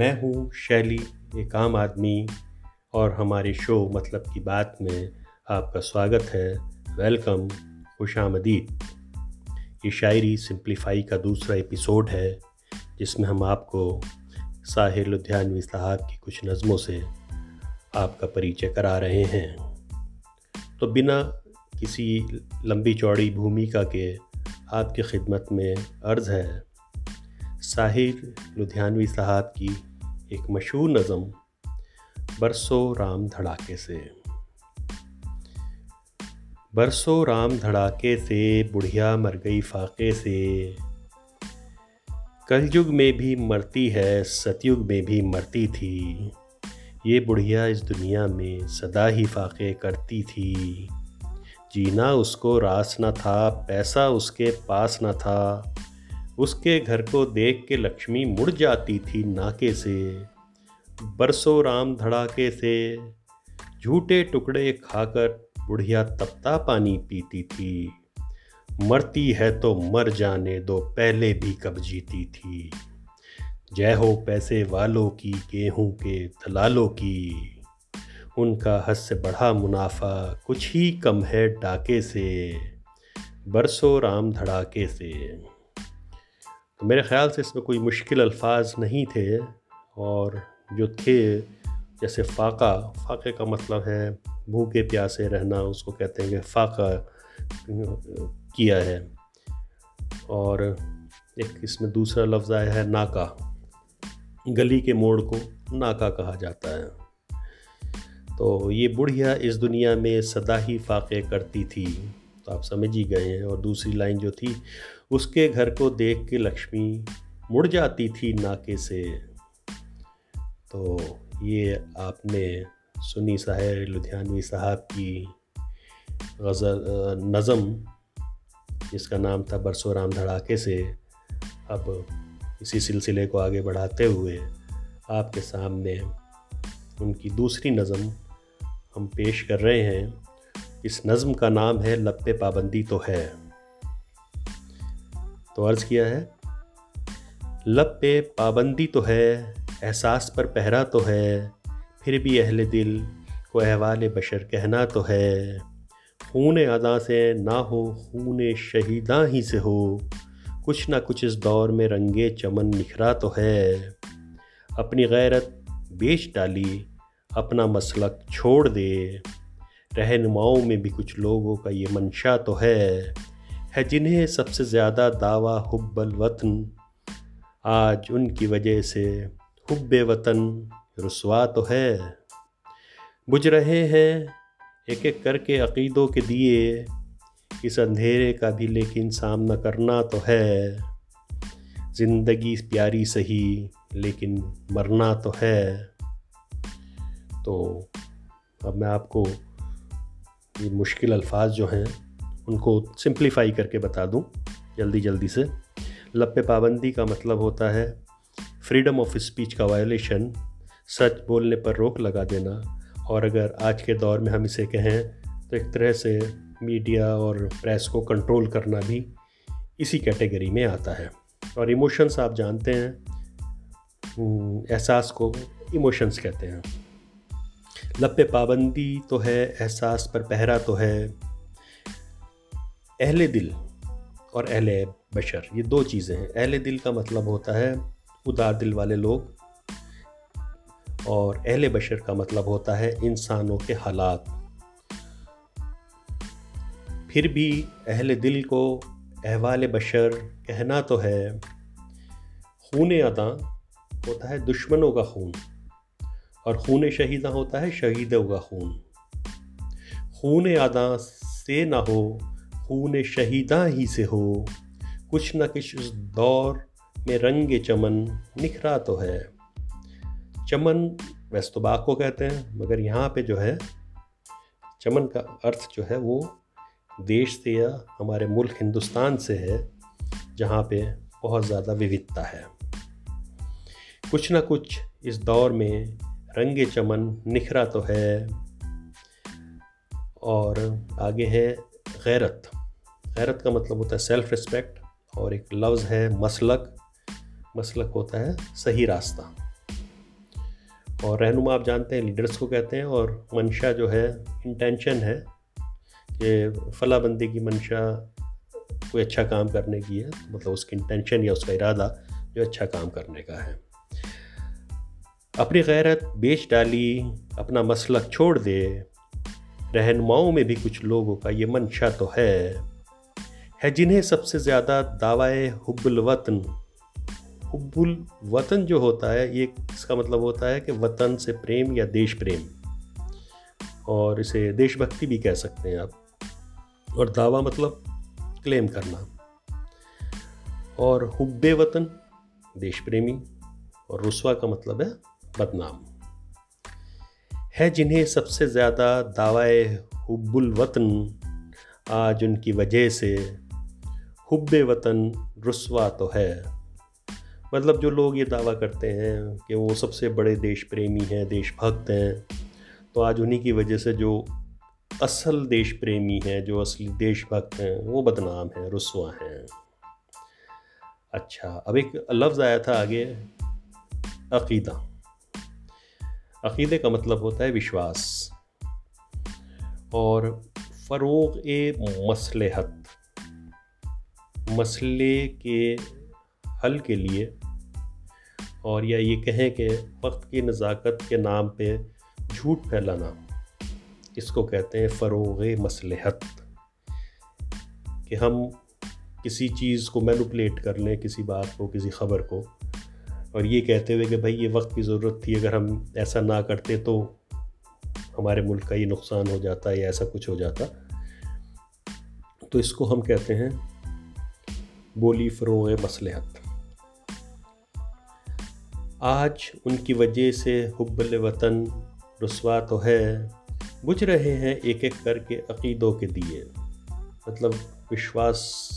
मैं हूँ शैली एक आम आदमी और हमारे शो मतलब की बात में आपका स्वागत है। वेलकम खुश आमदीद ये शायरी सिंप्लीफाई का दूसरा एपिसोड है, जिसमें हम आपको साहिर लुधियानवी साहब की कुछ नज़मों से आपका परिचय करा रहे हैं। तो बिना किसी लंबी चौड़ी भूमिका के आपकी खिदमत में अर्ज़ है, साहिर लुधियानवी साहब की एक मशहूर नज़म बरसो राम धड़ाके से। बरसों राम धड़ाके से, बुढ़िया मर गई फाके से। कलयुग में भी मरती है, सतयुग में भी मरती थी। ये बुढ़िया इस दुनिया में सदा ही फाके करती थी। जीना उसको रास न था, पैसा उसके पास न था। उसके घर को देख के लक्ष्मी मुड़ जाती थी नाके से। बरसों राम धड़ाके से। झूठे टुकड़े खाकर बुढ़िया तपता पानी पीती थी। मरती है तो मर जाने दो, पहले भी कब जीती थी। जय हो पैसे वालों की, गेहूँ के दलालों की। उनका हद से बढ़ा मुनाफा, कुछ ही कम है डाके से। बरसों राम धड़ाके से। तो मेरे ख़्याल से इसमें कोई मुश्किल अल्फाज नहीं थे और जो थे, जैसे फ़ाका, फ़ाके का मतलब है भूखे प्यासे रहना, उसको कहते हैं कि फ़ाका किया है। और एक इसमें दूसरा लफ्ज़ आया है नाका। गली के मोड़ को नाका कहा जाता है। तो ये बुढ़िया इस दुनिया में सदा ही फाके करती थी। तो आप समझ ही गए हैं। और दूसरी लाइन जो थी उसके घर को देख के लक्ष्मी मुड़ जाती थी नाके से। तो ये आपने सुनी साहिर लुधियानवी साहब की गज़ल नज़म, जिसका नाम था बरसों राम धड़ाके से। अब इसी सिलसिले को आगे बढ़ाते हुए आपके सामने उनकी दूसरी नज़म हम पेश कर रहे हैं। इस नज़म का नाम है लब पे पाबंदी तो है। तो अर्ज़ किया है, लब पे पाबंदी तो है, एहसास पर पहरा तो है, फिर भी अहले दिल को अहवाल बशर कहना तो है। खून अदा से ना हो, खून शहीदा ही से हो, कुछ ना कुछ इस दौर में रंगे चमन निखरा तो है। अपनी गैरत बेच डाली, अपना मसलक छोड़ दे, रहनुमाओं में भी कुछ लोगों का ये मंशा तो है। है जिन्हें सबसे ज़्यादा दावा हुब्बल वतन। आज उनकी वजह से हुब्ब वतन रसवा तो है। बुझ रहे हैं एक एक करके अकीदों के दिए, इस अंधेरे का भी लेकिन सामना करना तो है। ज़िंदगी प्यारी सही, लेकिन मरना तो है। तो अब मैं आपको ये मुश्किल अल्फाज जो हैं उनको सिंप्लीफाई करके बता दूँ जल्दी जल्दी से। लब पे पाबंदी का मतलब होता है फ्रीडम ऑफ़ स्पीच का वायलेशन सच बोलने पर रोक लगा देना। और अगर आज के दौर में हम इसे कहें तो एक तरह से मीडिया और प्रेस को कंट्रोल करना भी इसी कैटेगरी में आता है। और इमोशंस आप जानते हैं हम्म, एहसास को इमोशंस कहते हैं। लब पे पाबंदी तो है एहसास पर पहरा तो है अहले दिल और अहले बशर, ये दो चीज़ें हैं। अहले दिल का मतलब होता है उदार दिल वाले लोग और अहले बशर का मतलब होता है इंसानों के हालात। फिर भी अहले दिल को अहवाल बशर कहना तो है, खून अदा होता है दुश्मनों का खून और खून शहीदा होता है शहीदों का खून। खून अदा से ना हो खून शहीदा ही से हो। कुछ न कुछ उस दौर में रंग चमन निखरा तो है। चमन, वैसे तो बाग को कहते हैं, मगर यहाँ पे जो है, चमन का अर्थ जो है वो देश से या हमारे मुल्क हिंदुस्तान से है, जहाँ पे बहुत ज़्यादा विविधता है। कुछ ना कुछ इस दौर में रंग चमन निखरा तो है। और आगे है, गैरत। गैरत का मतलब होता है सेल्फ रिस्पेक्ट और एक लफ्ज़ है मसलक। मसलक होता है सही रास्ता। और रहनुमा आप जानते हैं लीडर्स को कहते हैं और मंशा जो है इंटेंशन है कि फला की मंशा कोई अच्छा काम करने की है मतलब उसकी इंटेंशन या उसका इरादा जो अच्छा काम करने का है। अपनी गैरत बेच डाली, अपना मसलक छोड़ दे, रहनुमाओं में भी कुछ लोगों का ये मंशा तो है। है जिन्हें सबसे ज़्यादा दावाए हुब्बुल वतन। हुब्बुल वतन जो होता है, ये इसका मतलब होता है कि वतन से प्रेम या देश प्रेम। और इसे देशभक्ति भी कह सकते हैं आप। और दावा मतलब क्लेम करना। और हुब्बे वतन, देश प्रेमी, और रुसवा का मतलब है बदनाम। है जिन्हें सबसे ज़्यादा दावाए हुब्बुल वतन, आज उनकी वजह से हुब्ब वतन रसवा तो है। मतलब जो लोग ये दावा करते हैं कि वो सबसे बड़े देश प्रेमी हैं, देशभक्त हैं तो आज उन्हीं की वजह से जो असल देश प्रेमी हैं, जो असली देशभक्त हैं, वो बदनाम हैं, रसवा हैं। अच्छा अब एक लफ्ज़ आया था आगे, अकीदा। अकीदे का मतलब होता है विश्वास। और फ़रोग ए मसलहत। मसले के हल के लिए और या ये कहें कि वक्त की नज़ाकत के नाम पे झूठ फैलाना, इसको कहते हैं फ़रोग मसलहत, कि हम किसी चीज़ को मैनुपलेट कर लें, किसी बात को, किसी ख़बर को, और ये कहते हुए कि भाई ये वक्त की ज़रूरत थी, अगर हम ऐसा ना करते तो हमारे मुल्क का ये नुकसान हो जाता या ऐसा कुछ हो जाता। तो इसको हम कहते हैं बोली फ़रोग मसलहत आज उनकी वजह से हुब्बल वतन रसवा तो है, बुझ रहे हैं एक एक करके अकीदों के दिए। मतलब विश्वास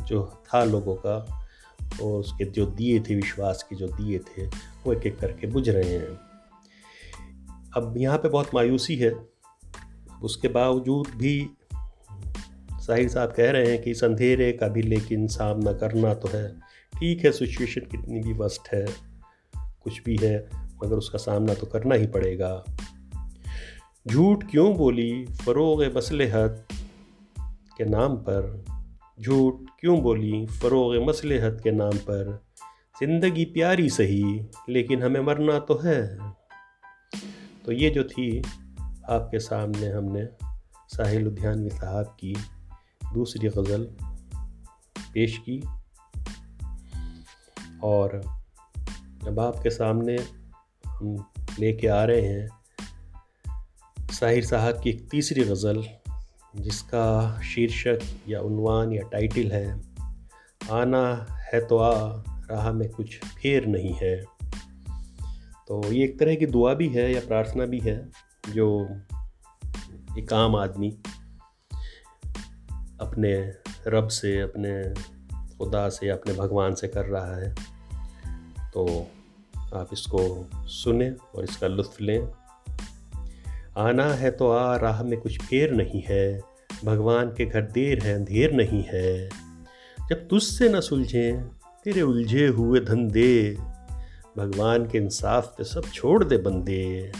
जो था लोगों का और उसके जो दिए थे, विश्वास के जो दिए थे, वो एक एक करके बुझ रहे हैं। अब यहाँ पे बहुत मायूसी है। उसके बावजूद भी साहिर साहब कह रहे हैं कि इस अंधेरे का भी लेकिन सामना करना तो है। ठीक है सिचुएशन कितनी भी वस्ट है, कुछ भी है, मगर उसका सामना तो करना ही पड़ेगा। झूठ क्यों बोली? फ़रोग मसलहत के नाम पर। झूठ क्यों बोली? फ़रोग मसलहत के नाम पर। ज़िंदगी प्यारी सही, लेकिन हमें मरना तो है। तो ये जो थी, आपके सामने हमने साहिल उद्यानवी साहब की दूसरी गज़ल पेश की और अब आपके सामने हम ले लेके आ रहे हैं साहिर साहब की एक तीसरी गज़ल, जिसका शीर्षक या उनवान या टाइटल है, आना है तो आ, राह में कुछ फेर नहीं है। तो ये एक तरह की दुआ भी है या प्रार्थना भी है, जो एक आम आदमी अपने रब से, अपने खुदा से, अपने भगवान से कर रहा है। तो आप इसको सुने और इसका लुत्फ़ लें। आना है तो आ, राह में कुछ फेर नहीं है। भगवान के घर देर है, अंधेर नहीं है। जब तुझसे न सुलझें, तेरे उलझे हुए धंधे। भगवान के इंसाफ पे सब छोड़ दे बंदे।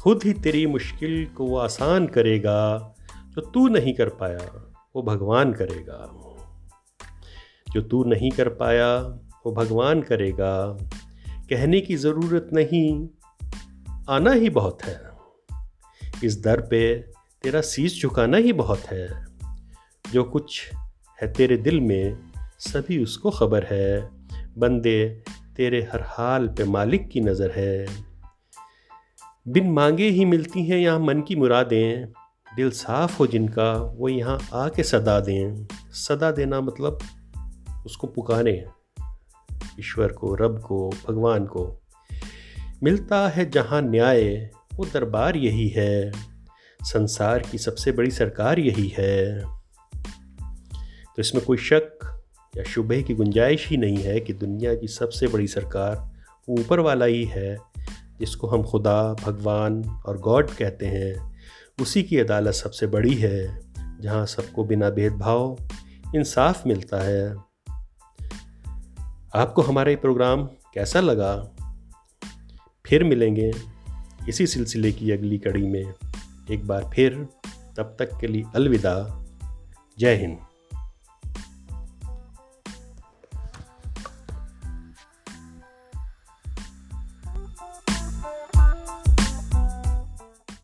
खुद ही तेरी मुश्किल को आसान करेगा, जो तू नहीं कर पाया। वो भगवान करेगा। जो तू नहीं कर पाया, वो भगवान करेगा। कहने की ज़रूरत नहीं, आना ही बहुत है। इस दर पे तेरा शीश झुकाना ही बहुत है। जो कुछ है तेरे दिल में, सभी उसको खबर है। बंदे, तेरे हर हाल पे मालिक की नज़र है। बिन मांगे ही मिलती हैं यहाँ मन की मुरादें। दिल साफ़ हो जिनका, वो यहाँ आके सदा दें। सदा देना मतलब उसको पुकारें, ईश्वर को, रब को, भगवान को। मिलता है जहाँ न्याय, वो दरबार यही है। संसार की सबसे बड़ी सरकार यही है। तो इसमें कोई शक या शुभ की गुंजाइश ही नहीं है कि दुनिया की सबसे बड़ी सरकार ऊपर वाला ही है, जिसको हम खुदा, भगवान और गॉड कहते हैं। उसी की अदालत सबसे बड़ी है, जहाँ सबको बिना भेदभाव इंसाफ मिलता है। आपको हमारा प्रोग्राम कैसा लगा? फिर मिलेंगे इसी सिलसिले की अगली कड़ी में। एक बार फिर, तब तक के लिए अलविदा। जय हिंद।